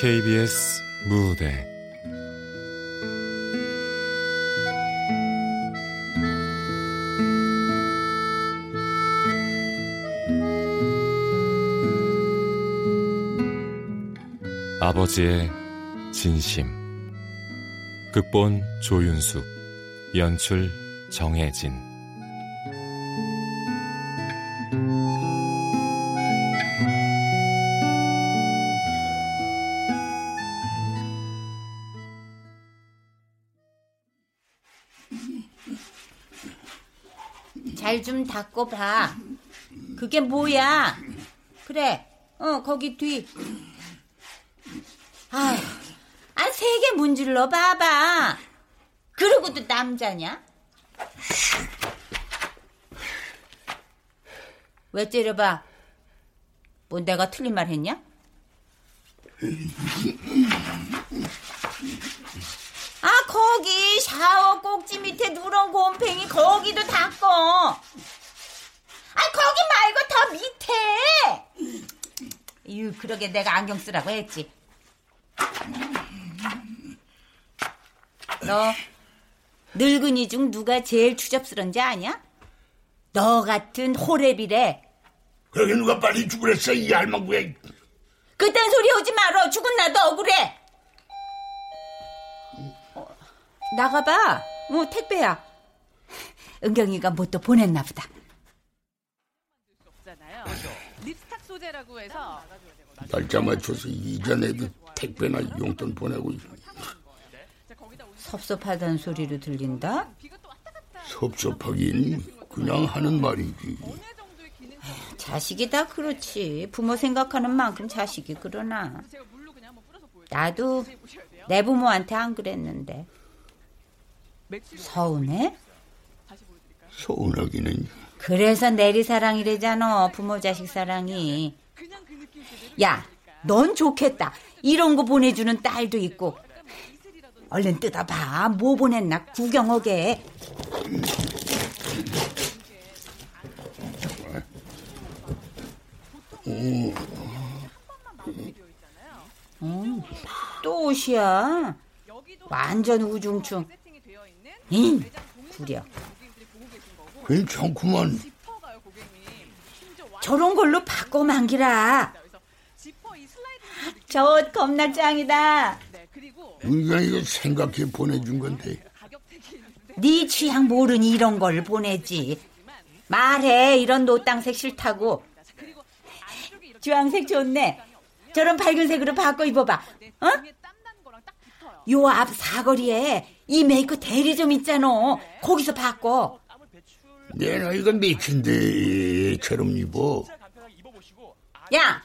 KBS 무대. 아버지의 진심. 극본 조윤숙. 연출 정혜진 닦고 봐. 그게 뭐야? 그래. 어, 거기 뒤. 아휴, 아, 세 개 문질러 봐봐. 그러고도 남자냐? 왜 째려봐? 뭐 내가 틀린 말 했냐? 아, 거기 샤워 꼭지 밑에 누런 곰팽이 거기도 닦어. 더 밑에. 유, 그러게 내가 안경 쓰라고 했지. 너 늙은이 중 누가 제일 추접스런지 아냐? 너 같은 호랩이래. 그러게 누가 빨리 죽으랬어 이 할망구야. 그딴 소리 하지 말어. 죽은 나도 억울해. 어, 나가봐. 뭐 택배야. 은경이가 뭐 또 보냈나 보다. 소재라고 해서 날짜 맞춰서 이전에도 택배나 용돈 보내고 섭섭하다는 소리로 들린다? 섭섭하긴 그냥 하는 말이지. 자식이 다 그렇지. 부모 생각하는 만큼 자식이 그러나. 나도 내 부모한테 안 그랬는데. 서운해? 서운하기는. 그래서 내리 사랑이래잖아. 부모 자식 사랑이. 야, 넌 좋겠다. 이런 거 보내주는 딸도 있고. 얼른 뜯어봐. 뭐 보냈나 구경하게. 음, 또 옷이야. 완전 우중충. 응, 구려. 괜찮구만. 저런 걸로 바꿔 만기라. 저옷 겁나 짱이다. 이거 생각해 보내준 건데. 네 취향 모르니 이런 걸 보내지. 말해 이런 노땅색 싫다고. 주황색 좋네. 저런 밝은색으로 바꿔 입어봐. 어? 요 앞 사거리에 이 메이크 대리점 있잖아. 거기서 바꿔. 내 나이가 몇인데 처럼 입어. 야,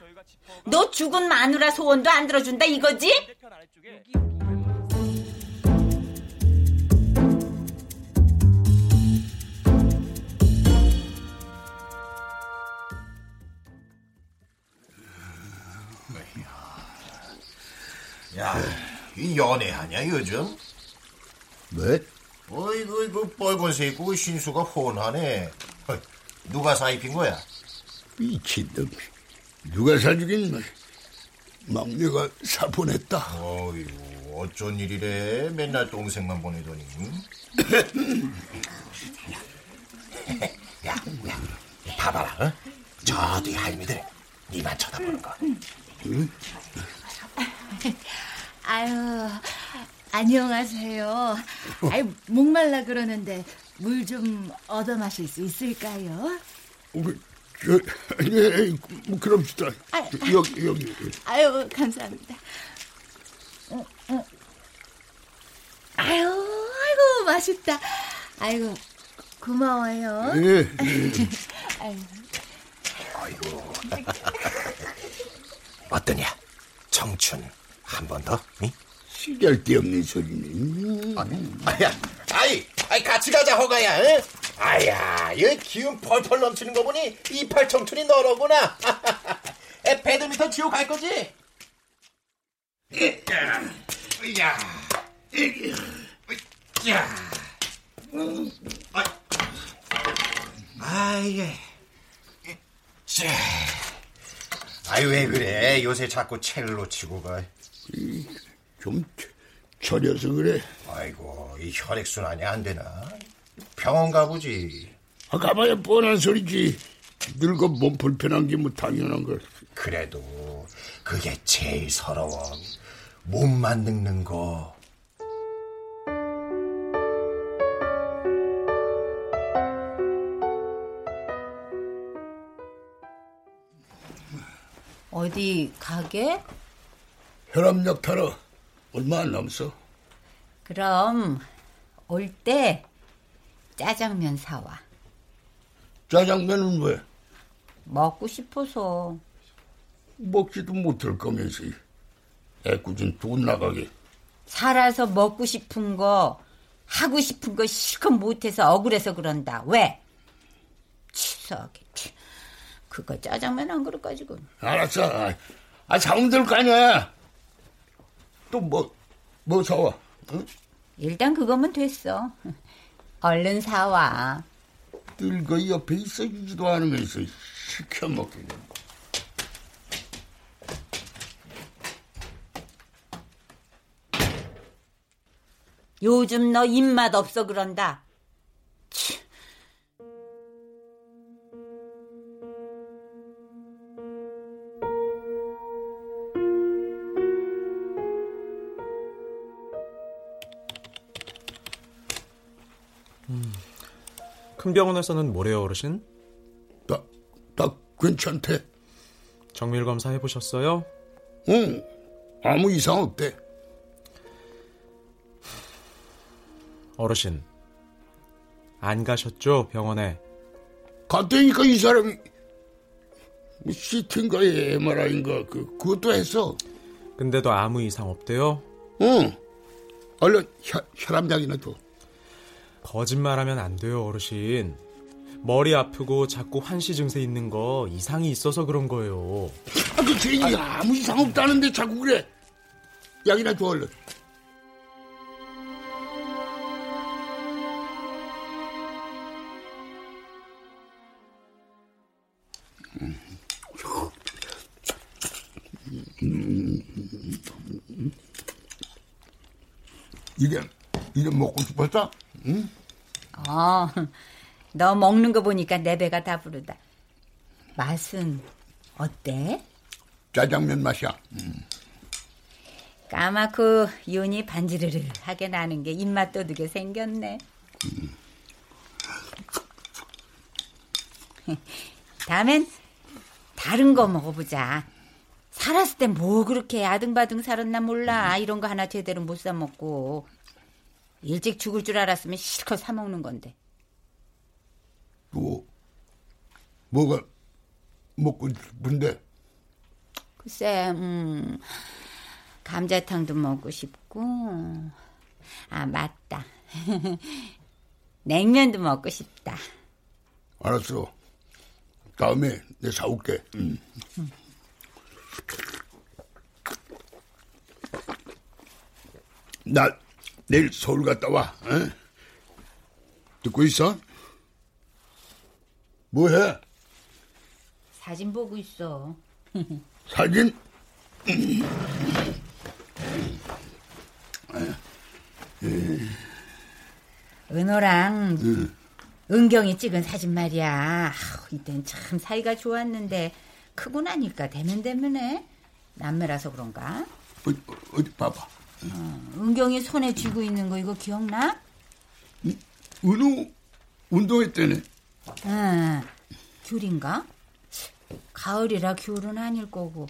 너 죽은 마누라 소원도 안 들어준다 이거지? 야, 이 연애하냐 요즘? 뭐? 어이구, 그 빨간색 입고 신수가 혼하네. 어, 누가 사입힌 거야? 미친놈. 누가 사주긴 막내가 사 보냈다. 어이구, 어쩐 일이래. 맨날 동생만 보내더니. 야, 야, 봐봐라. 어? 저뒤 할미들 니만 쳐다보는 거. 응? 아유, 안녕하세요. 아유, 목말라 그러는데 물 좀 얻어 마실 수 있을까요? 어, 그, 저, 예, 뭐 그럽시다. 아, 여기, 여기. 아유, 감사합니다. 어, 어. 아유, 아이고, 맛있다. 아이고, 고마워요. 예. 예. 아유. 아이고. 어떠냐? 청춘 한 번 더? 응? 쓸데없는 소리네. 아, 아야, 아이, 아이 같이 가자 허가야. 응? 아야, 이 기운 펄펄 넘치는 거 보니 이팔 청춘이 너로구나. 에, 배드민턴 치고 갈 거지? 야, 야, 아, 아예, 자, 아유 왜 그래? 요새 자꾸 책을 놓치고 가. 좀 저려서 그래. 아이고 이 혈액 순환이 안 되나? 병원 가보지. 아, 가봐야 뻔한 소리지. 늙어 몸 불편한 게 뭐 당연한 걸. 그래도 그게 제일 서러워. 몸만 늙는 거. 어디 가게? 혈압약 타러 얼마 안 남았어. 그럼 올 때 짜장면 사와. 짜장면은 왜? 먹고 싶어서. 먹지도 못할 거면서 애꿎은 돈 나가게. 살아서 먹고 싶은 거 하고 싶은 거 실컷 못해서 억울해서 그런다. 왜? 치사하게. 그거 짜장면 한 그릇 가지고. 알았어. 아, 아 사면 될거 아니야. 또 뭐, 뭐 사와? 응? 일단 그거면 됐어. 얼른 사와. 늙어 옆에 있어주지도 않으면서 시켜 먹기는. 요즘 너 입맛 없어 그런다. 큰 병원에서는 뭐래요, 어르신? 나, 나 괜찮대. 정밀 검사 해보셨어요? 응, 아무 이상 없대. 어르신, 안 가셨죠, 병원에? 갔다니까 이 사람이 뭐 CT인가 MRI인가 그 그것도 했어. 근데도 아무 이상 없대요? 응. 얼른 혈, 혈압약이나 줘. 거짓말하면 안 돼요, 어르신. 머리 아프고 자꾸 환시 증세 있는 거 이상이 있어서 그런 거예요. 아, 그 괜히 아무 이상 없다는데 자꾸 그래. 약이나 줘 얼른. 이게 이게 먹고 싶었어? 응? 어, 너 먹는 거 보니까 내 배가 다 부르다. 맛은 어때? 짜장면 맛이야. 까맣고 윤이 반지르르하게 나는 게 입맛 도둑게 생겼네. 다음엔 다른 거 먹어보자. 살았을 땐 뭐 그렇게 아등바등 살았나 몰라. 이런 거 하나 제대로 못 사 먹고. 일찍 죽을 줄 알았으면 실컷 사 먹는 건데. 뭐 뭐가 먹고 싶은데? 글쎄, 음, 감자탕도 먹고 싶고, 아, 맞다. 냉면도 먹고 싶다. 알았어. 다음에 내 사올게. 응. 나 내일 서울 갔다 와. 어? 듣고 있어? 뭐해? 사진 보고 있어. 사진? 은호랑 은경이 찍은 사진 말이야. 아우, 이땐 참 사이가 좋았는데 크고 나니까 대면대면해. 남매라서 그런가? 어디, 어디 봐봐. 은경이 손에 쥐고 있는 거 이거 기억나? 은우 운동했대네. 응. 귤인가? 가을이라 귤은 아닐 거고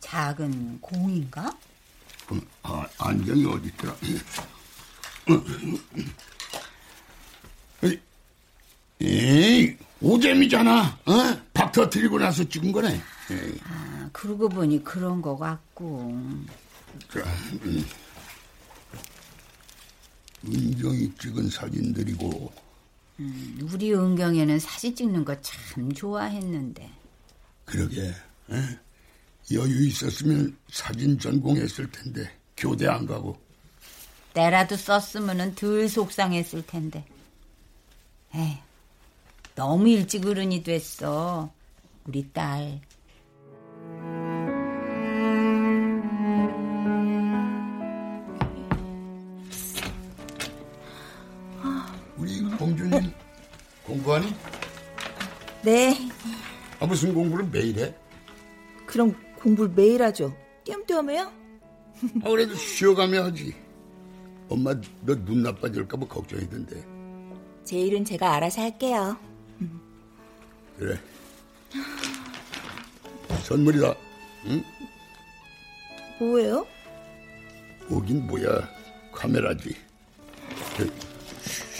작은 공인가? 어, 아, 안경이 어디 있더라? 에이, 오잼이잖아. 어? 박 터뜨리고 나서 찍은 거네. 에이, 아, 그러고 보니 그런 거 같고. 자, 음. 은경이 찍은 사진들이고 우리 은경이는 사진 찍는 거 참 좋아했는데. 그러게 에? 여유 있었으면 사진 전공했을 텐데 교대 안 가고 때라도 썼으면은 덜 속상했을 텐데. 에이, 너무 일찍 어른이 됐어. 우리 딸. 봉준님 공부하니? 네. 아, 무슨 공부를 매일 해? 그럼 공부를 매일 하죠. 띄엄띄엄해요? 아, 그래도 쉬어가며 하지. 엄마 너 눈 나빠질까봐 걱정이던데. 제 일은 제가 알아서 할게요. 그래. 선물이다. 응? 뭐예요? 오긴 뭐야. 카메라지.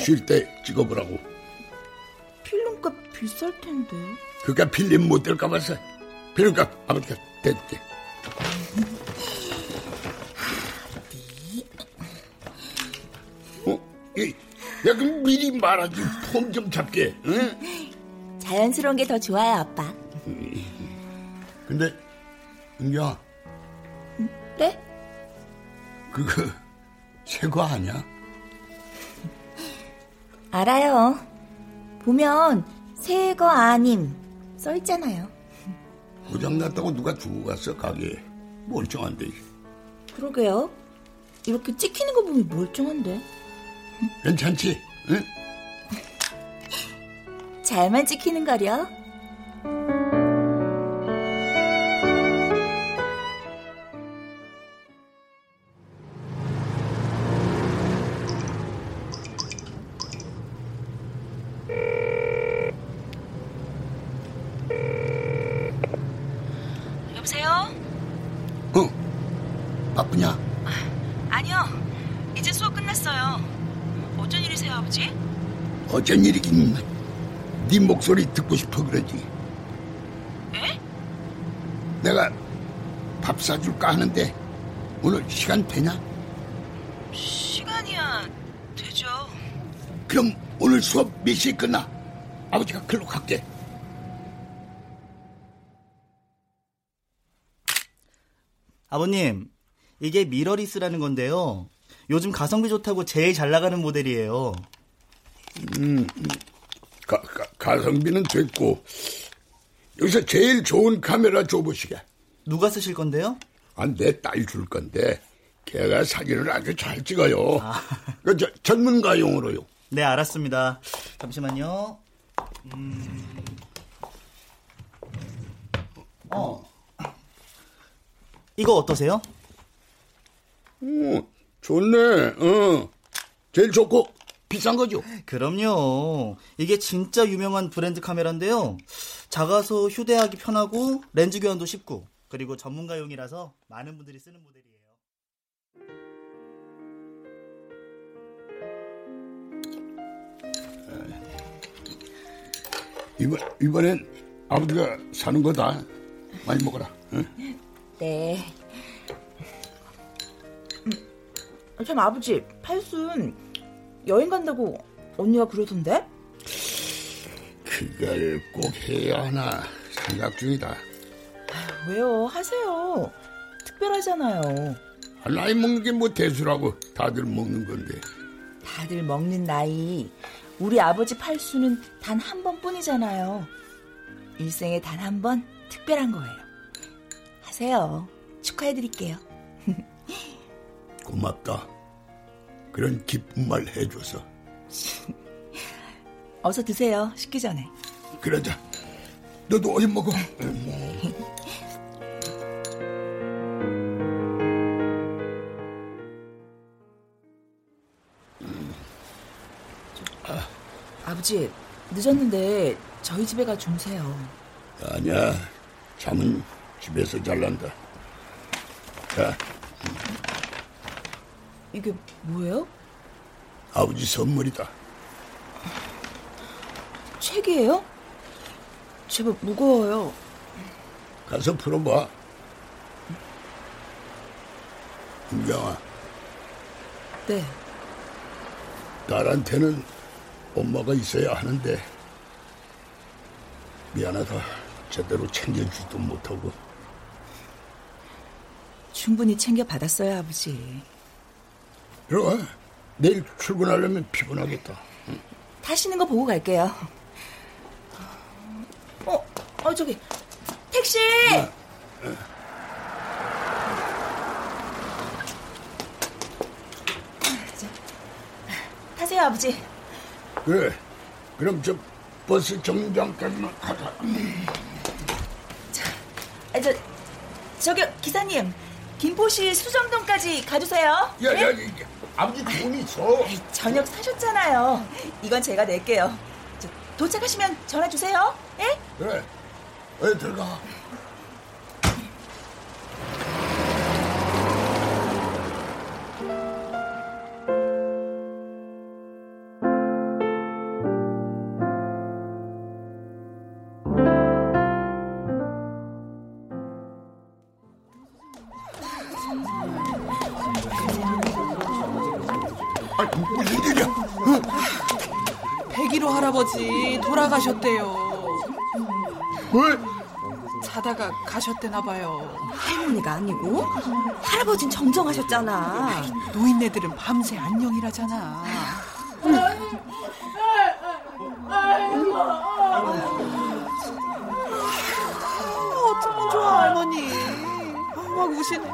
쉴 때 찍어보라고. 필름값 비쌀 텐데. 그니까 필름 못 될까 봐서. 필름값 아버지가 대줄게. 어? 이, 야, 그럼 미리 말하지. 폼 좀 잡게. 응? 자연스러운 게 더 좋아요, 아빠. 근데, 은경아, 네? 그거 새거 아니야? 알아요. 보면 새거 아님 써 있잖아요. 고장났다고 누가 주고 갔어, 가게에. 멀쩡한데. 그러게요. 이렇게 찍히는 거 보면 멀쩡한데. 괜찮지? 응? 잘만 찍히는 거려. 어쩐 일이긴. 네 목소리 듣고 싶어 그러지. 에? 내가 밥 사줄까 하는데 오늘 시간 되냐? 시간이야 되죠. 그럼 오늘 수업 몇 시에 끝나? 아버지가 글로 갈게. 아버님, 이게 미러리스라는 건데요. 요즘 가성비 좋다고 제일 잘 나가는 모델이에요. 음, 가, 가, 가성비는 됐고 여기서 제일 좋은 카메라 줘보시게. 누가 쓰실 건데요? 아, 내딸 줄 건데 걔가 사진을 아주 잘 찍어요. 그 저, 전문가용으로요. 네, 알았습니다. 잠시만요. 음... 어. 이거 어떠세요? 오, 좋네. 어. 제일 좋고 비싼 거죠? 그럼요. 이게 진짜 유명한 브랜드 카메라인데요. 작아서 휴대하기 편하고 렌즈 교환도 쉽고 그리고 전문가용이라서 많은 분들이 쓰는 모델이에요. 이번 이번엔 아버지가 사는 거다. 많이 먹어라. 응? 네. 음, 참 아버지 팔순 여행 간다고 언니가 그러던데? 그걸 꼭 해야 하나 생각 중이다. 왜요? 하세요. 특별하잖아요. 아, 나이 먹는 게 뭐 대수라고 다들 먹는 건데. 다들 먹는 나이. 우리 아버지 팔순은 단한 번뿐이잖아요. 일생에 단 한 번 특별한 거예요. 하세요. 축하해드릴게요. 고맙다. 그런 기쁜 말 해줘서. 어서 드세요. 식기 전에. 그러자. 너도 어디 먹어. 아버지 늦었는데 저희 집에 가 주무세요. 아니야. 잠은 집에서 잘 난다. 자, 이게 뭐예요? 아버지 선물이다. 책이에요? 제법 무거워요. 가서 풀어봐. 은경아, 네. 딸한테는 엄마가 있어야 하는데 미안하다. 제대로 챙겨주지도 못하고. 충분히 챙겨 받았어요, 아버지. 들어가. 내일 출근하려면 피곤하겠다. 타시는 거 보고 갈게요. 어, 어 저기 택시. 자, 타세요, 아버지. 그래. 그럼 저 버스 정류장까지만 가자. 아, 저, 저기 기사님, 김포시 수정동까지 가주세요. 야, 예? 야, 이게 아버지 돈 있어. 저녁 사셨잖아요. 이건 제가 낼게요. 저, 도착하시면 전화 주세요. 예? 그래. 어디 들어가. 가셨대요. 왜? 자다가 가셨대나 봐요. 할머니가 아니고 할아버진 정정하셨잖아. 노인네들은 밤새 안녕이라잖아. 어쩌면 좋아 할머니. 아유 막 우시네.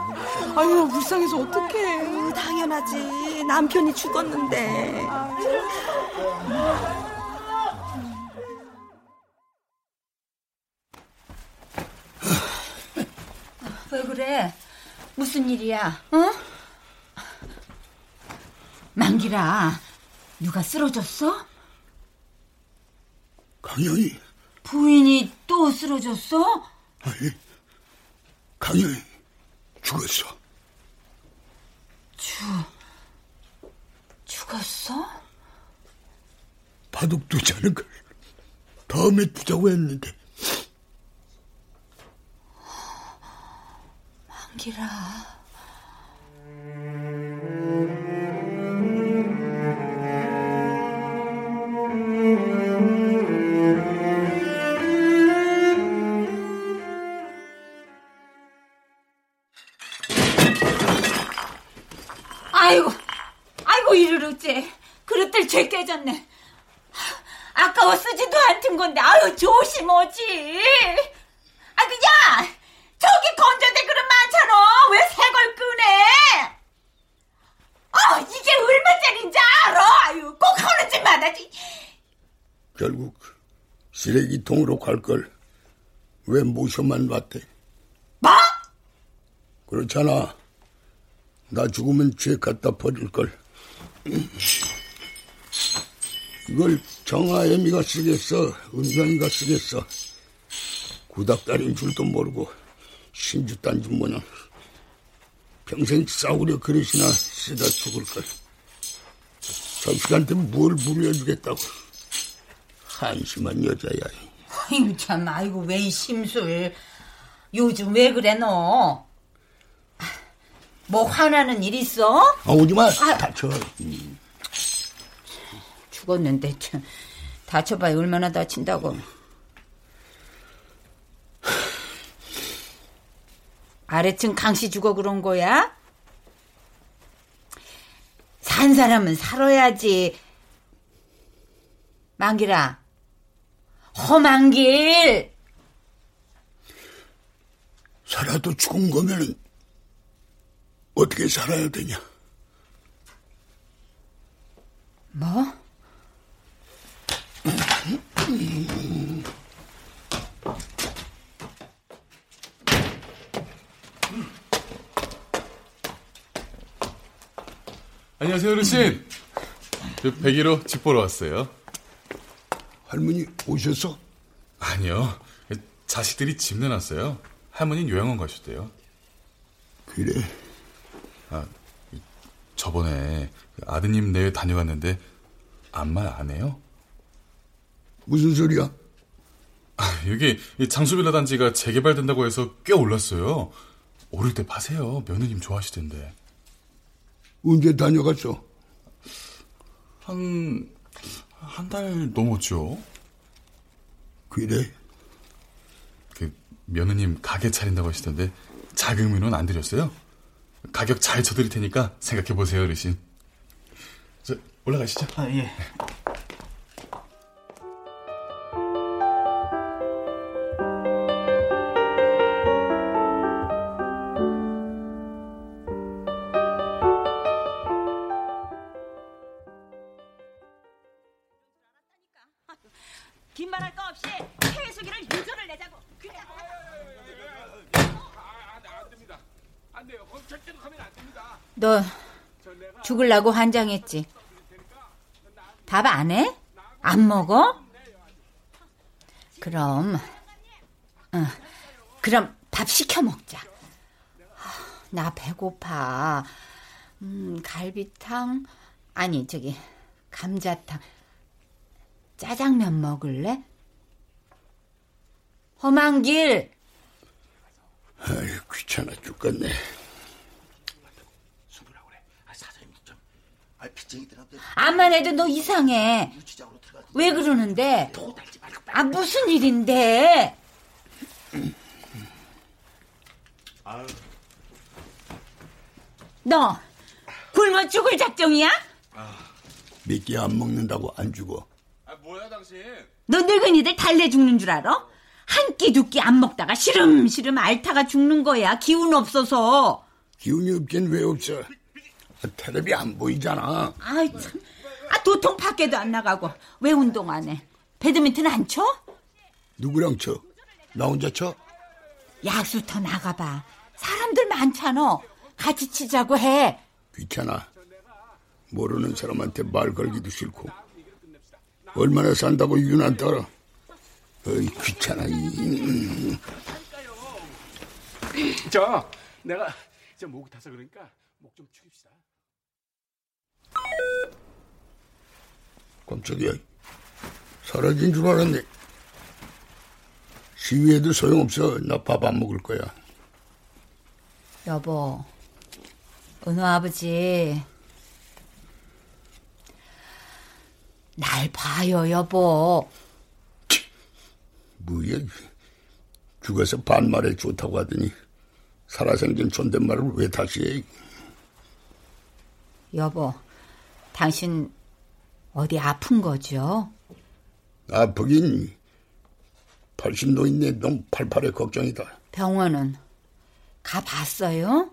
아유 불쌍해서 어떡해. 당연하지. 남편이 죽었는데. 왜 일이야? 어? 만기라, 누가 쓰러졌어? 강영이, 부인이 또 쓰러졌어? 아니, 강영이 죽었어. 죽었어? 바둑도 자는 걸 다음에 두자고 했는데 만기라. 쓰레기통으로 갈 걸 왜 모셔만 왔대? 뭐? 그렇잖아. 나 죽으면 죄 갖다 버릴 걸. 이걸 정아애미가 쓰겠어, 은경이가 쓰겠어. 구닥다리인 줄도 모르고 신주딴 줄 모양 평생 싸우려 그릇이나 쓰다 죽을 걸. 자식한테 뭘 물려주겠다고. 한심한 여자야. 아이고 참 아이고 왜이 심술. 요즘 왜 그래 너? 뭐 화나는 일 있어? 아, 오지 마. 다쳐. 죽었는데 참 다쳐봐야 얼마나 다친다고. 아래층 강씨 죽어 그런 거야? 산 사람은 살아야지. 만기라. 험한 길. 살아도 죽은 거면은 어떻게 살아야 되냐? 뭐? 안녕하세요, 어르신. 저 백일호 집 보러 왔어요. 할머니 오셨어? 아니요. 자식들이 집 내놨어요. 할머니는 요양원 가셨대요. 그래. 저번에 아드님 내외 다녀갔는데 아무 말 안 해요? 무슨 소리야? 아, 여기 이 장수빌라 단지가 재개발된다고 해서 꽤 올랐어요. 오를 때 파세요. 며느님 좋아하시던데. 언제 다녀갔어? 한, 한 달 넘었죠. 그래. 그, 며느님 가게 차린다고 하시던데 자금으로는 안 드렸어요? 가격 잘 쳐드릴 테니까 생각해 보세요, 어르신. 저, 올라가시죠. 아, 예. 긴 말할 거 없이 해수기를 유전을 내자고. 그냥. 너 죽을라고 환장했지? 밥 안 해? 안 먹어? 그럼, 어, 그럼 밥 시켜 먹자. 나 배고파. 음, 갈비탕, 아니, 저기, 감자탕. 짜장면 먹을래? 험한 길. 아이, 귀찮아 죽겠네. 암만 해도 너 이상해. 왜 그러는데? 아, 무슨 일인데? 너 굶어 죽을 작정이야? 미끼 안 먹는다고 안 죽어. 아, 뭐야, 당신? 너 늙은이들 달래 죽는 줄 알아? 한 끼 두 끼 안 먹다가 시름시름 앓다가 죽는 거야. 기운 없어서. 기운이 없긴 왜 없어? 아, 텔레비 안 보이잖아. 아이 참. 아 도통 밖에도 안 나가고 왜 운동 안 해? 배드민턴 안 쳐? 누구랑 쳐? 나 혼자 쳐? 야수터 나가봐. 사람들 많잖아. 같이 치자고 해. 귀찮아. 모르는 사람한테 말 걸기도 싫고. 얼마나 산다고 유난 떨어. 어이, 귀찮아. 이, 음. 저 내가 저 목이 타서 그러니까 목 좀 축입시다. 깜짝이야. 사라진 줄 알았네. 시위해도 소용없어. 나 밥 안 먹을 거야. 여보, 은호 아버지. 날 봐요, 여보. 뭐야. 죽어서 반말에 좋다고 하더니 살아생전 존댓말을 왜 다시 해. 여보, 당신 어디 아픈 거죠? 아프긴 80 노인네 놈 팔팔에 걱정이다. 병원은 가봤어요?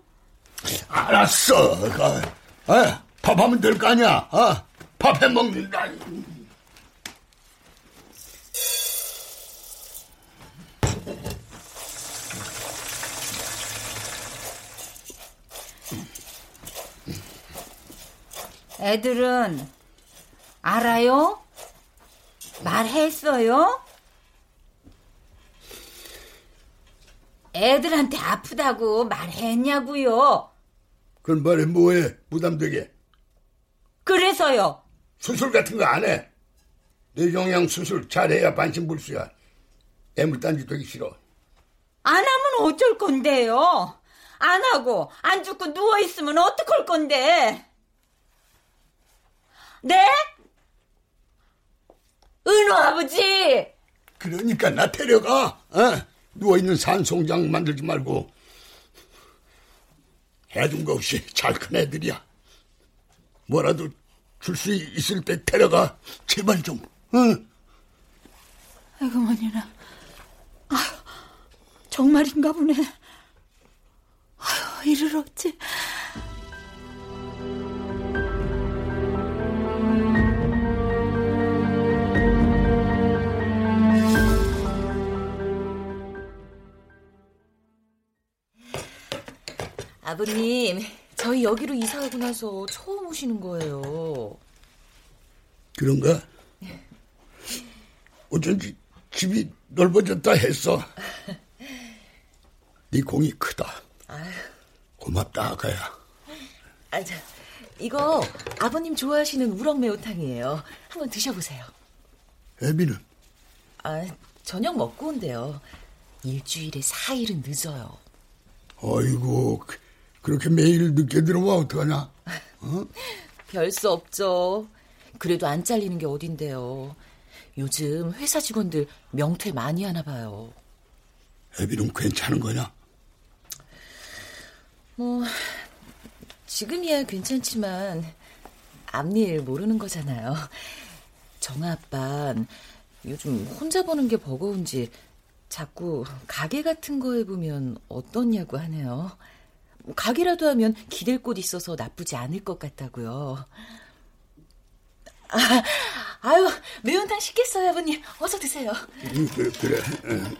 알았어. 가. 아, 밥하면 될 거 아니야. 아, 밥해 먹는다. 애들은 알아요? 말했어요? 애들한테 아프다고 말했냐고요? 그건 말해 뭐해? 부담되게. 그래서요. 수술 같은 거 안 해. 뇌종양 수술 잘해야 반신불수야. 애물단지 되기 싫어. 안 하면 어쩔 건데요? 안 하고 안 죽고 누워 있으면 어떡할 건데? 네? 은호 아버지! 그러니까 나 데려가. 어? 누워 있는 산송장 만들지 말고. 해둔 거 없이 잘 큰 애들이야. 뭐라도 줄 수 있을 때 데려가. 제발 좀. 응? 아이고 머니나. 아휴, 정말인가 보네. 아휴, 이를 어찌. 아버님, 저희 여기로 이사하고 나서 처음 오시는 거예요. 그런가? 어쩐지 집이 넓어졌다 했어. 네 공이 크다. 아유. 고맙다, 아가야. 아, 자, 이거 아버님 좋아하시는 우럭 매운탕이에요. 한번 드셔보세요. 애비는? 아, 저녁 먹고 온대요. 일주일에 4일은 늦어요. 아이고, 그- 그렇게 매일 늦게 들어와 어떡하냐? 어? 별수 없죠. 그래도 안 잘리는 게 어딘데요. 요즘 회사 직원들 명퇴 많이 하나 봐요. 애비는 괜찮은 거냐? 뭐, 지금이야 괜찮지만, 앞일 모르는 거잖아요. 정아 아빤 요즘 혼자 보는 게 버거운지 자꾸 가게 같은 거 해보면 어떻냐고 하네요. 가게라도 하면 기댈 곳 있어서 나쁘지 않을 것 같다고요. 아, 아유, 매운탕 시켰어요, 아버님. 어서 드세요. 음, 그래, 그래. 응.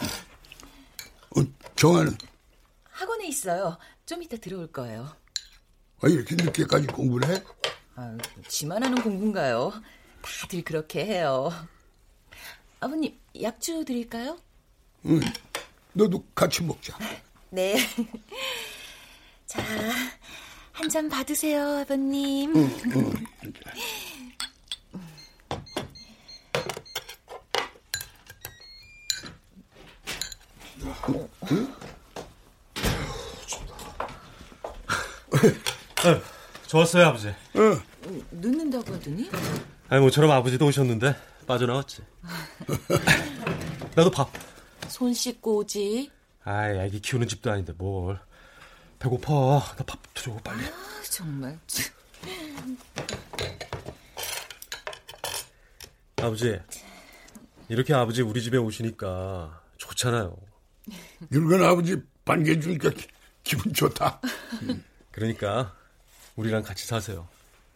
어, 정아는 학원에 있어요. 좀 이따 들어올 거예요. 아, 이렇게 늦게까지 공부를 해? 아유, 지만 하는 공부인가요? 다들 그렇게 해요. 아버님, 약주 드릴까요? 응. 너도 같이 먹자. 네. 자, 한 잔 받으세요, 아버님. 응, 응. 네, 좋았어요, 아버지. 응. 늦는다고 하더니? 아니, 모처럼 아버지도 오셨는데 빠져나왔지. 나도 밥. 손 씻고 오지. 아이, 애기 키우는 집도 아닌데 뭘. 배고파. 나 밥 줘, 빨리. 아, 정말. 아버지, 이렇게 아버지 우리 집에 오시니까 좋잖아요. 늙은 아버지 반겨주니까 기- 기분 좋다. 그러니까 우리랑 같이 사세요.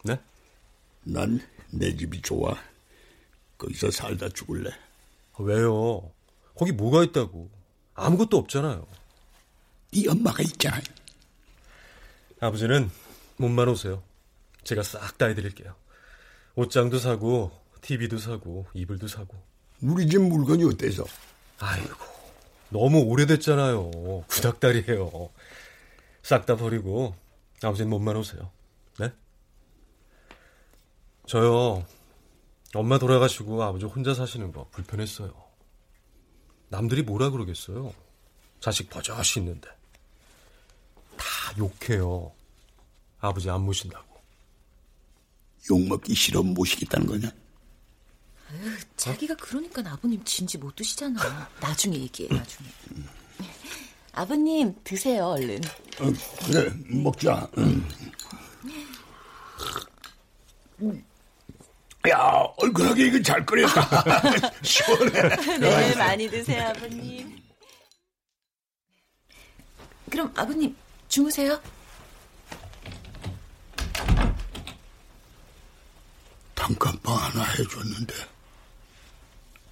네? 난 내 집이 좋아. 거기서 살다 죽을래. 왜요? 거기 뭐가 있다고? 아무것도 없잖아요. 네 엄마가 있잖아. 아버지는 몸만 오세요. 제가 싹 다 해드릴게요. 옷장도 사고, TV도 사고, 이불도 사고. 우리 집 물건이 어때서? 아이고, 너무 오래됐잖아요. 구닥다리예요. 싹 다 버리고 아버지는 몸만 오세요. 네? 저요. 엄마 돌아가시고 아버지 혼자 사시는 거 불편했어요. 남들이 뭐라 그러겠어요. 자식 버젓이 있는데. 다 욕해요. 아버지 안 모신다고. 욕 먹기 싫어 모시겠다는 거냐? 아유, 자기가 그러니까 아버님 진지 못 드시잖아. 나중에 얘기해, 나중에. 아버님, 드세요, 얼른. 어, 그래, 먹자. 응. 야, 얼큰하게 이거 잘 끓였다. 시원해. 네, 많이 드세요, 아버님. 그럼 아버님, 주무세요. 단칸방 하나 해줬는데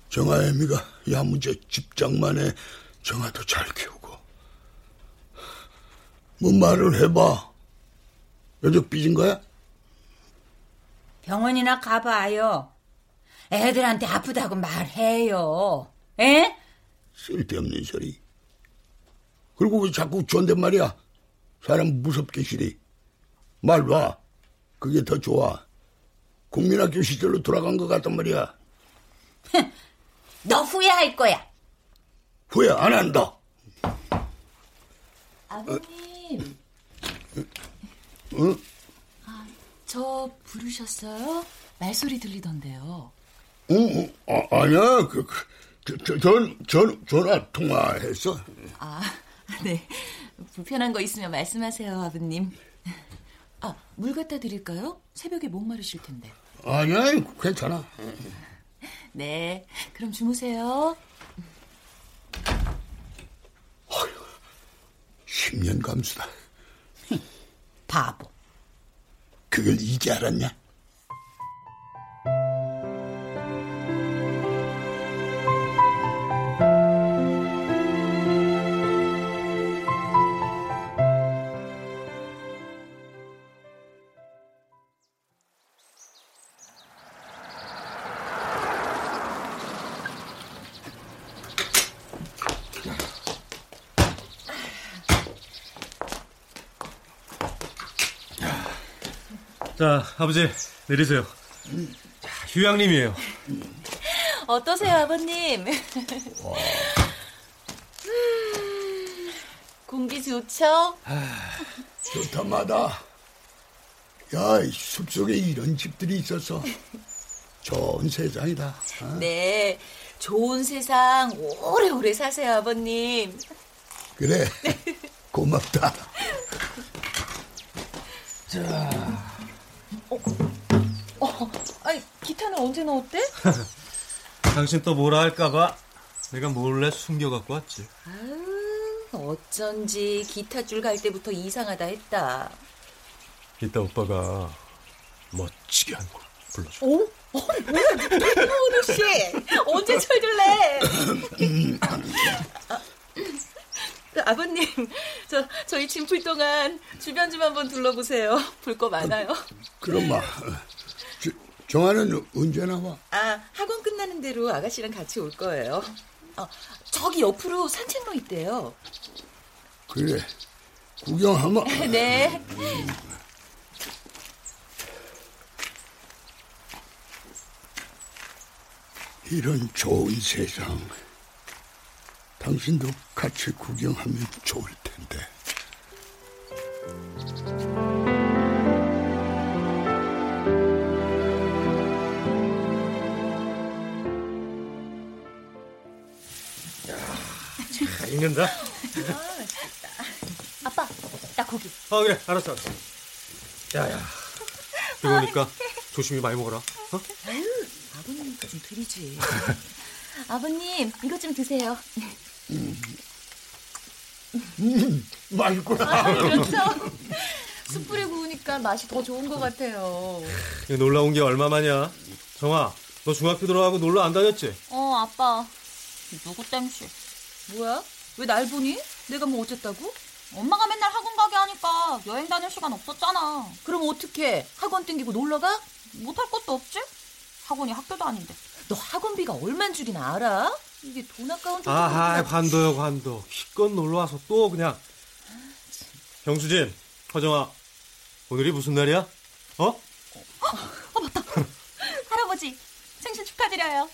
정아애미가 야무져 집장만에 정아도 잘 키우고 뭐 말을 해봐 여적 삐진 거야? 병원이나 가봐요. 애들한테 아프다고 말해요. 에? 쓸데없는 소리 그리고 왜 자꾸 존댓말이야 사람 무섭게 시리 말 봐. 그게 더 좋아 국민학교 시절로 돌아간 것 같단 말이야 너 후회할 거야. 후회 안 한다 아버님, 응? 저 부르셨어요? 말소리 들리던데요. 응, 응. 아, 아니야. 그, 그, 전, 전, 전화 통화했어. 아, 네. 불편한 거 있으면 말씀하세요, 아버님. 아, 물 갖다 드릴까요? 새벽에 목마르실 텐데. 아니야, 괜찮아. 네, 그럼 주무세요. 10년 감수다. 바보. 그걸 이제 알았냐? 자, 아버지 내리세요. 자, 휴양림이에요. 어떠세요, 아버님? 음, 공기 좋죠? 좋다마다. 야, 이 숲속에 이런 집들이 있어서 좋은 세상이다. 어? 네, 좋은 세상 오래오래 사세요, 아버님. 그래, 고맙다. 자, 어, 아니, 기타는 언제 넣었대? 당신 또 뭐라 할까봐 내가 몰래 숨겨갖고 왔지. 아유, 어쩐지 기타 줄 갈 때부터 이상하다 했다. 이따 오빠가 멋지게 한곡 불러줘. 오? 어, 뭐야, 호두 씨. 언제 철들래? 아, 그 아버님, 저 저희 짐풀 동안 주변 좀 한번 둘러보세요. 볼 거 많아요. 그럼 마. 저, 정아는 언제 나와? 아, 학원 끝나는 대로 아가씨랑 같이 올 거예요. 어, 저기 옆으로 산책로 있대요. 그래. 구경하마. 네. 이런 좋은 세상. 당신도 같이 구경하면 좋을 텐데. 잘 읽는다. 아빠, 나 고기. 아 그래, 알았어, 알았어. 야야, 그러니까 조심히 많이 먹어라. 어? 아유, 아버님도 좀 드리지. 아버님, 이것 좀 드세요. 음, 맛있구나. 아, 그렇죠. 숯불에 구우니까 맛이 더 좋은 것 같아요. 이거 놀러 온 게 얼마만이야? 정아, 너 중학교 들어가고 놀러 안 다녔지? 어, 아빠. 누구 땜시? 뭐야? 왜 날 보니? 내가 뭐 어쨌다고? 엄마가 맨날 학원 가게 하니까 여행 다닐 시간 없었잖아. 그럼 어떻게? 학원 땡기고 놀러 가? 못할 것도 없지? 학원이 학교도 아닌데. 너 학원비가 얼만 줄이나 알아? 이게 돈 아까운 돈. 아하, 관도요, 관도. 기껏 놀러 와서 또 그냥. 경수진, 허정아, 오늘이 무슨 날이야? 어? 할아버지, 생신 축하드려요.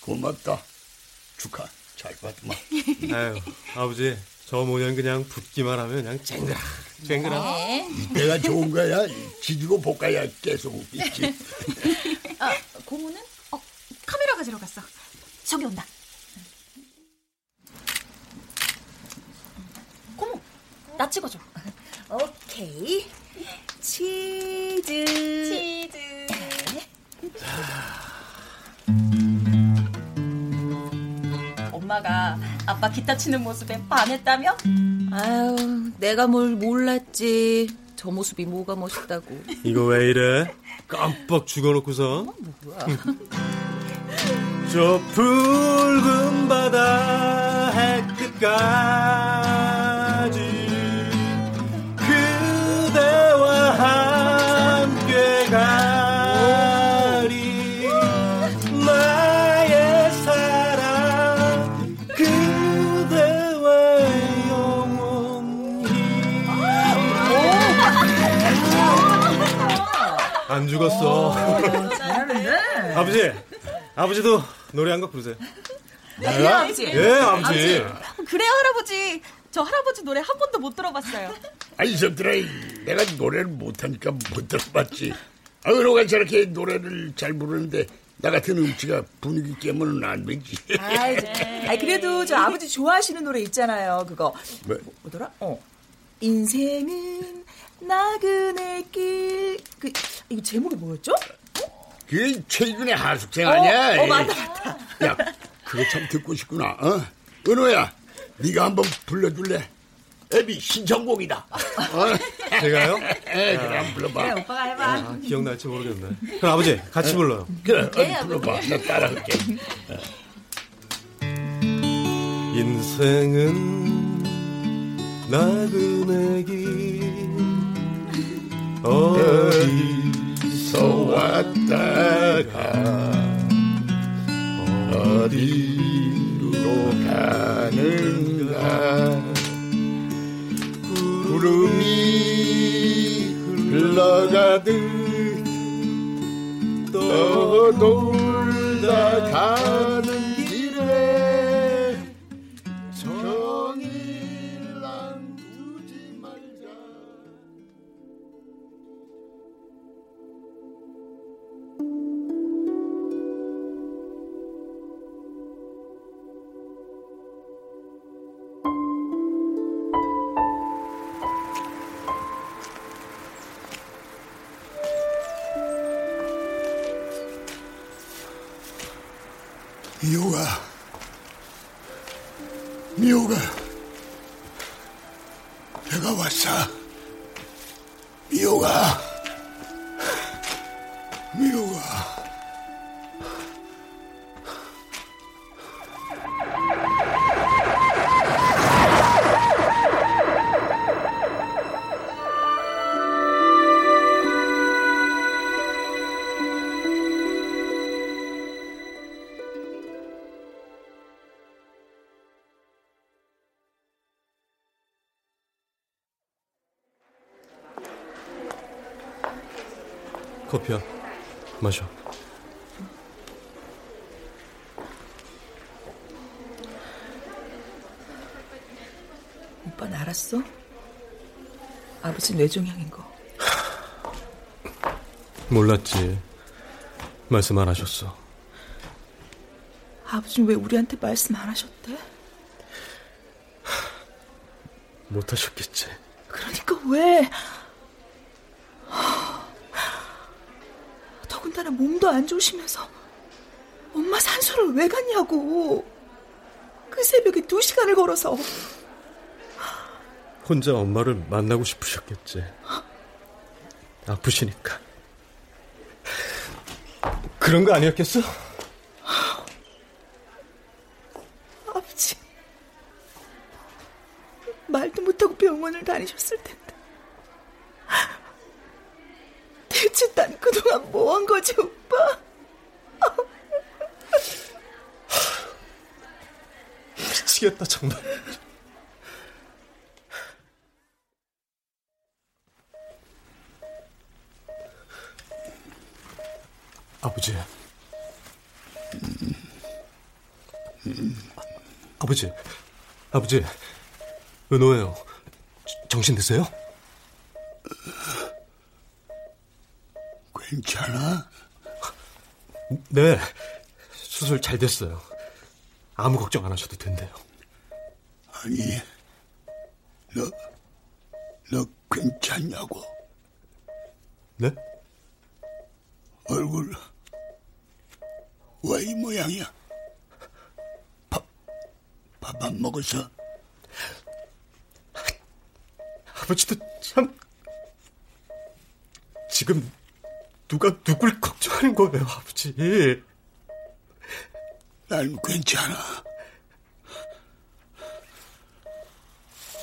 고맙다. 축하. 잘 받마. 아유, 아버지, 저 모년 그냥 붙기만 하면 그냥 쨍그라, 쨍그라. 네. 이때가 좋은 거야. 지지고 볶아야 계속 있지. 아, 고모는? 어, 카메라 가지러 갔어. 저기 온다. 고모, 나 찍어줘. 오케이. 치즈. 치즈. 엄마가 아빠 기타 치는 모습에 반했다며? 아유, 내가 뭘 몰랐지. 저 모습이 뭐가 멋있다고. 이거 왜 이래? 깜빡 죽어놓고서. 뭐야? 저 붉은 바다 해 끝까지 죽었어 잘하는데. 아버지 아버지도 노래 한 곡 부르세요 예, 아버지. 예 아버지 그래요, 할아버지. 저 할아버지 노래 한 번도 못 들어봤어요. 아니 저들아 내가 노래를 못하니까 못 들어봤지. 아 그러가 저렇게 노래를 잘 부르는데 나 같은 음치가 분위기 깨면은 안 되지. 아이, 아이, 그래도 저 아버지 좋아하시는 노래 있잖아요. 그거. 뭐, 뭐더라? 어. 인생은 나그네 길. 그, 이거 제목이 뭐였죠? 그게 최근의 하숙생 아니야? 어, 어, 맞다, 맞다. 야, 그거 참 듣고 싶구나. 어? 은호야, 네가 한번 불러줄래? 애비 신청곡이다. 어? 제가요? 에, 그래, 한번 불러봐. 오빠가 해봐. 아, 기억날지 모르겠네 그럼 아버지 같이 불러요 그래, 어, 불러봐. 나 따라할게. 인생은 나그네 길 어디서 왔다가 어디로 가는가? 구름이 흘러가듯 떠돌다 가는 아버지 뇌종양인 거. 몰랐지. 말씀 안 하셨어. 아버지는 왜 우리한테 말씀 안 하셨대? 못 하셨겠지. 그러니까 왜? 더군다나 몸도 안 좋으시면서 엄마 산소를 왜 갔냐고. 그 새벽에 두 시간을 걸어서. 혼자 엄마를 만나고 싶으셨겠지. 아프시니까. 그런 거 아니었겠어? 아버지. 말도 못하고 병원을 다니셨을 텐데. 대체 난 그동안 뭐 한 거지, 오빠? 미치겠다, 정말. 아버지. 아버지. 아버지. 은호예요. 정신 드세요? 괜찮아? 네. 수술 잘 됐어요. 아무 걱정 안 하셔도 된대요. 아니, 너, 너 괜찮냐고? 네? 얼굴 왜 이 모양이야? 밥, 밥 안 먹어서? 아버지도 참 지금 누가 누굴 걱정하는 거예요, 아버지? 난 괜찮아.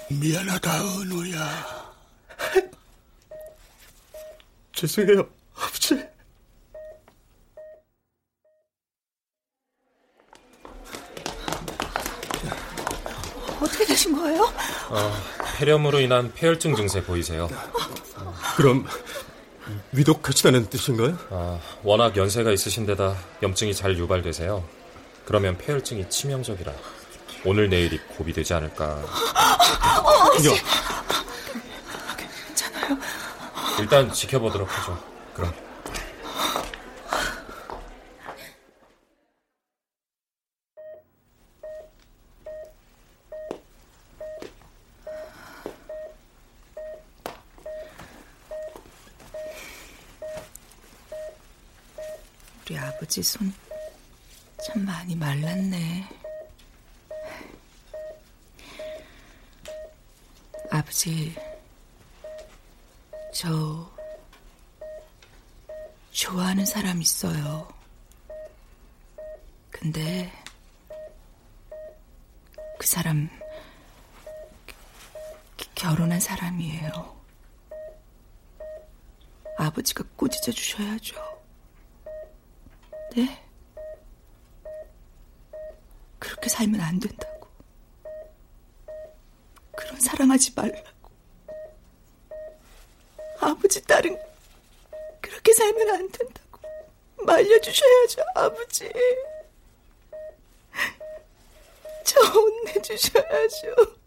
미안하다, 은호야. 죄송해요, 아버지. 어떻게 되신 거예요? 어, 폐렴으로 인한 폐혈증 증세 보이세요? 그럼 위독하시다는 뜻인가요? 아, 워낙 연세가 있으신 데다 염증이 잘 유발되세요. 그러면 폐혈증이 치명적이라 오늘 내일이 고비되지 않을까. 어, 야, 괜찮아요. 일단 지켜보도록 하죠. 그럼. 우리 아버지 손 참 많이 말랐네. 아버지, 저 좋아하는 사람 있어요. 근데 그 사람 기- 결혼한 사람이에요. 아버지가 꾸짖어 주셔야죠. 네? 그렇게 살면 안 된다고. 그런 사랑하지 말라고. 아버지 딸은 그렇게 살면 안 된다고. 말려주셔야죠, 아버지. 저 혼내주셔야죠.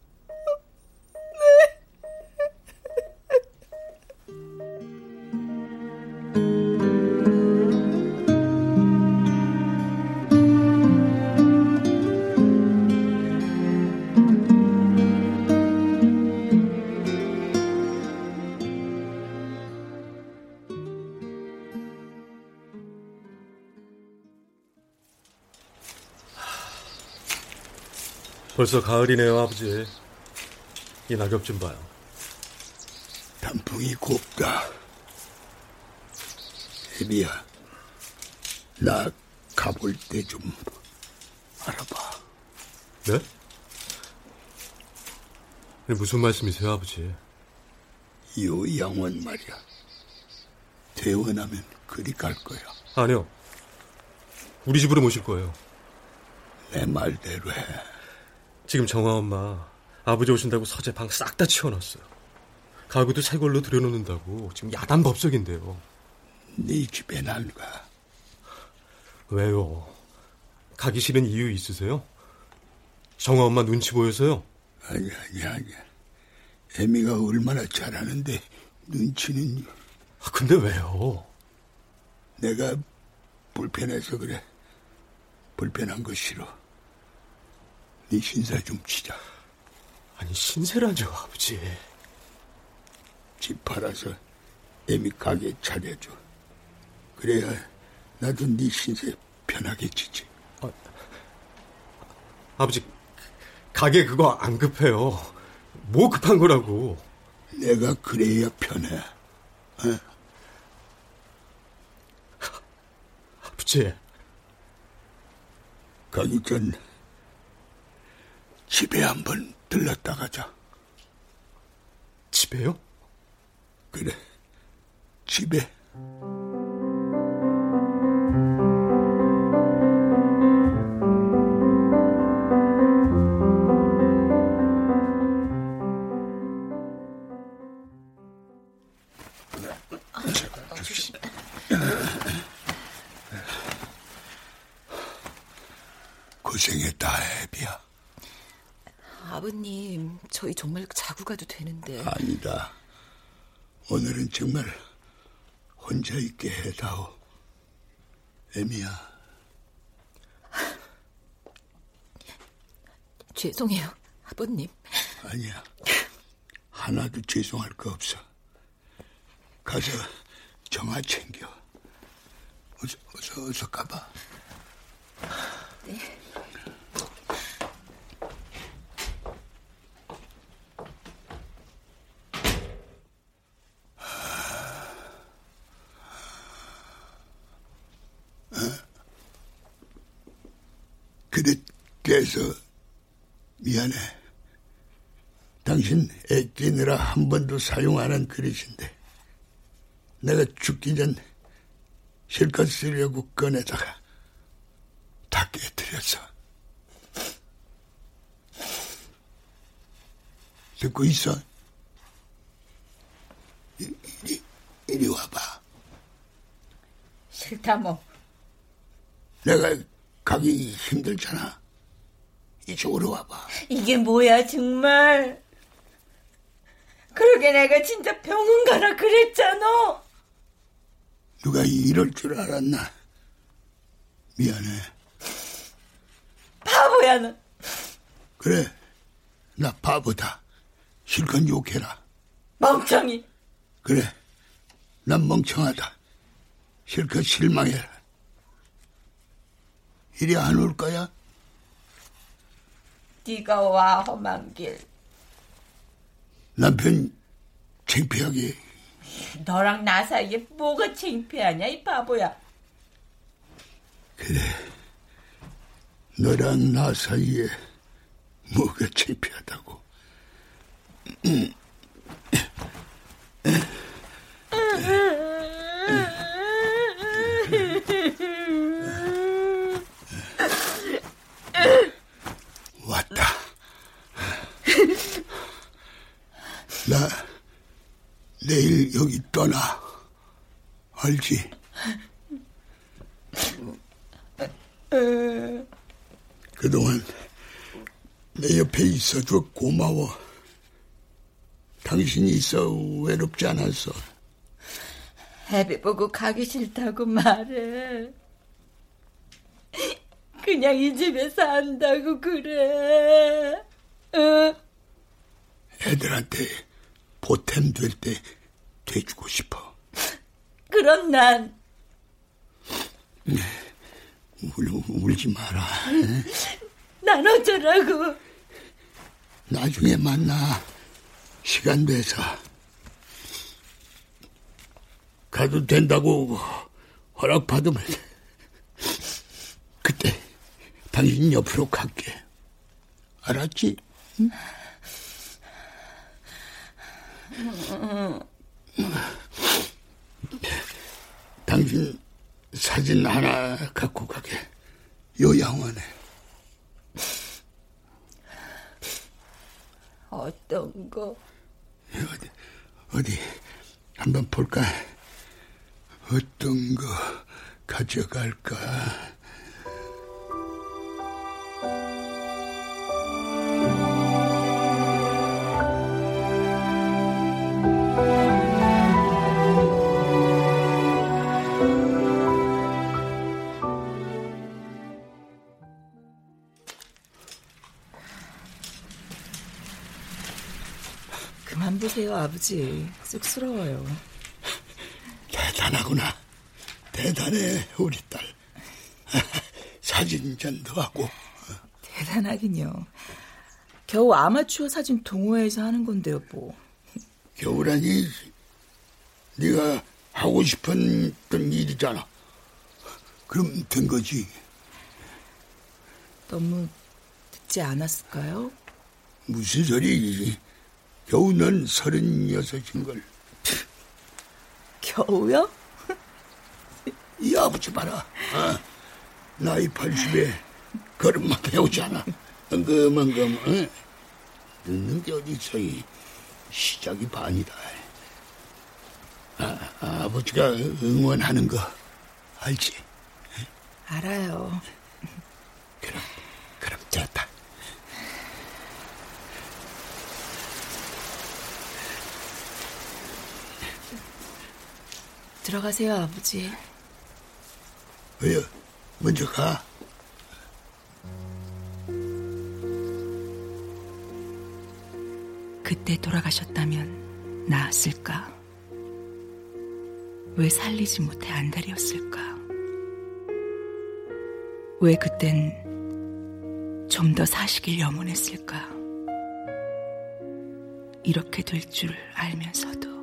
벌써 가을이네요, 아버지. 이 낙엽 좀 봐요. 단풍이 곱다. 애비야, 나 가볼 때 좀 알아봐. 네? 무슨 말씀이세요, 아버지? 요 양원 말이야. 퇴원하면 그리 갈 거야. 아니요. 우리 집으로 모실 거예요. 내 말대로 해. 지금 정아 엄마 아버지 오신다고 서재 방 싹 다 치워놨어요. 가구도 새 걸로 들여놓는다고 지금 야단 법석인데요. 네 집에 난 가. 왜요? 가기 싫은 이유 있으세요? 정아 엄마 눈치 보여서요? 아니 아니 아니. 애미가 얼마나 잘하는데 눈치는. 아, 근데 왜요? 내가 불편해서 그래. 불편한 거 싫어. 네 신사 좀 치자. 아니 신세라죠 아버지. 집 팔아서 애미 가게 차려줘. 그래야 나도 네 신세 편하게 지지. 아, 아버지 가게 그거 안 급해요. 뭐 급한 거라고. 내가 그래야 편해. 어? 아버지. 가기 전 집에 한번 들렀다 가자. 집에요? 그래, 집에. 고생했다, 애비야. 아버님, 저희 정말 자고 가도 되는데. 아니다. 오늘은 정말 혼자 있게 해다오. 애미야. 죄송해요, 아버님. 아니야. 하나도 죄송할 거 없어. 가서 정아 챙겨. 어서, 어서, 어서 가봐. 네. 그릇 깨서 미안해. 당신 애 끼느라 한 번도 사용 안 한 그릇인데 내가 죽기 전 실컷 쓰려고 꺼내다가 다 깨뜨렸어. 듣고 있어? 이리, 이리 와봐. 싫다 뭐. 내가 가기 힘들잖아. 이쪽으로 와봐. 이게 뭐야 정말. 그러게 내가 진짜 병원 가라 그랬잖아. 누가 이럴 줄 알았나? 미안해. 바보야 너. 그래, 나 바보다. 실컷 욕해라. 멍청이. 그래, 난 멍청하다. 실컷 실망해라. 이리 안 올 거야? 네가 와 험한 길. 남편 창피하게 너랑 나 사이에 뭐가 창피하냐 이 바보야. 그래 너랑 나 사이에 뭐가 창피하다고 왔다 나 내일 여기 떠나 알지? 그동안 내 옆에 있어줘 고마워. 당신이 있어 외롭지 않았어. 애비 보고 가기 싫다고 말해. 그냥 이 집에 산다고 그래. 어? 애들한테 보탬 될 때 돼주고 싶어. 그럼 난 울, 울지 마라. 난 어쩌라고. 나중에 만나. 시간 돼서. 가도 된다고 허락받으면 당신 옆으로 갈게. 알았지? 응? 당신 사진 하나 갖고 가게. 요양원에. 어떤 거? 어디, 어디, 한번 볼까? 어떤 거 가져갈까? 그만 보세요, 아버지. 쑥스러워요. 대단하구나. 대단해, 우리 딸. 사진전도 하고. 대단하긴요. 겨우 아마추어 사진 동호회에서 하는 건데요, 뭐. 겨울아니, 네가 하고 싶었던 일이잖아. 그럼 된 거지. 너무 늦지 않았을까요? 무슨 소리지? 겨우 넌 서른여섯인걸. 겨우요? 이 아버지 봐라. 어? 나이 80에 걸음만 배우잖아. 엉금엉금. 어? 늦는 게 어디서 이 시작이 반이다. 아, 아버지가 응원하는 거 알지? 알아요. 그럼, 그럼 됐다. 들어가세요, 아버지. 왜요? 먼저 가. 그때 돌아가셨다면 나았을까? 왜 살리지 못해 안달이었을까? 왜 그땐 좀 더 사시길 염원했을까? 이렇게 될 줄 알면서도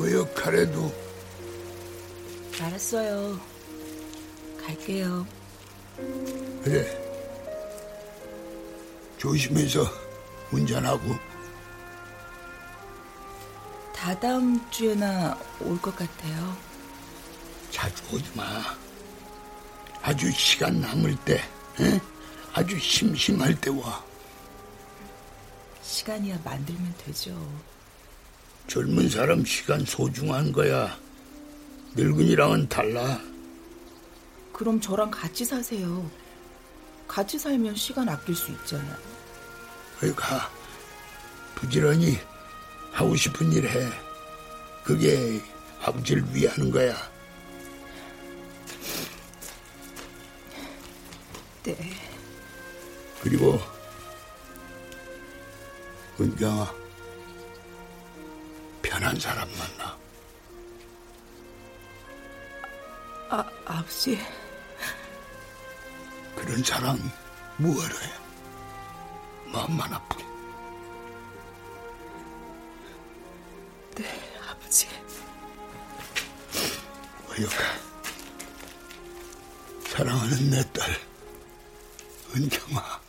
그 역할에도 알았어요. 갈게요. 그래. 조심해서 운전하고. 다다음 주에나 올 것 같아요. 자주 오지 마. 아주 시간 남을 때, 에? 아주 심심할 때 와. 시간이야 만들면 되죠. 젊은 사람 시간 소중한 거야. 늙은이랑은 달라. 그럼 저랑 같이 사세요. 같이 살면 시간 아낄 수 있잖아요. 거기 가. 부지런히 하고 싶은 일 해. 그게 아버지를 위하는 거야. 네. 그리고 은경아 편 한 사람 만나. 아, 아버지. 그런 사람 뭐하러 해? 마음만 아프게. 네, 아버지. 어여가 사랑하는 내 딸 은경아.